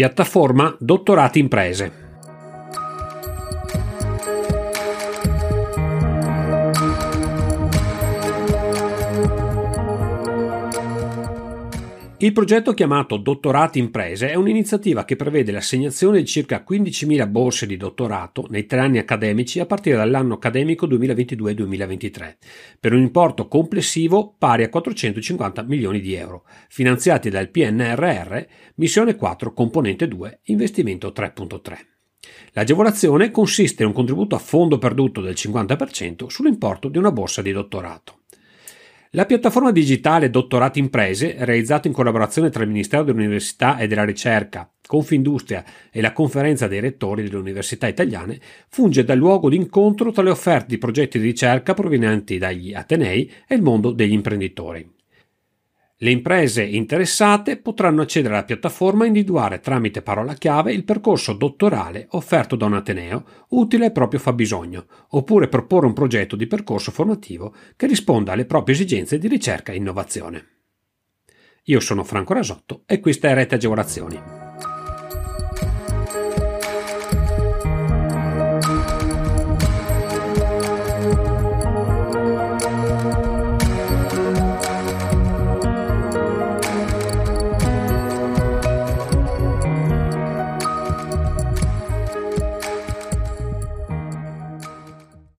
Piattaforma Dottorati Imprese. Il progetto chiamato Dottorati Imprese è un'iniziativa che prevede l'assegnazione di circa 15.000 borse di dottorato nei tre anni accademici a partire dall'anno accademico 2022-2023, per un importo complessivo pari a 450 milioni di euro, finanziati dal PNRR, missione 4, componente 2, investimento 3.3. L'agevolazione consiste in un contributo a fondo perduto del 50% sull'importo di una borsa di dottorato. La piattaforma digitale Dottorati Imprese, realizzata in collaborazione tra il Ministero dell'Università e della Ricerca, Confindustria e la Conferenza dei Rettori delle Università Italiane, funge da luogo di incontro tra le offerte di progetti di ricerca provenienti dagli Atenei e il mondo degli imprenditori. Le imprese interessate potranno accedere alla piattaforma e individuare tramite parola chiave il percorso dottorale offerto da un Ateneo utile al proprio fabbisogno, oppure proporre un progetto di percorso formativo che risponda alle proprie esigenze di ricerca e innovazione. Io sono Franco Rasotto e questa è Rete Agevolazioni.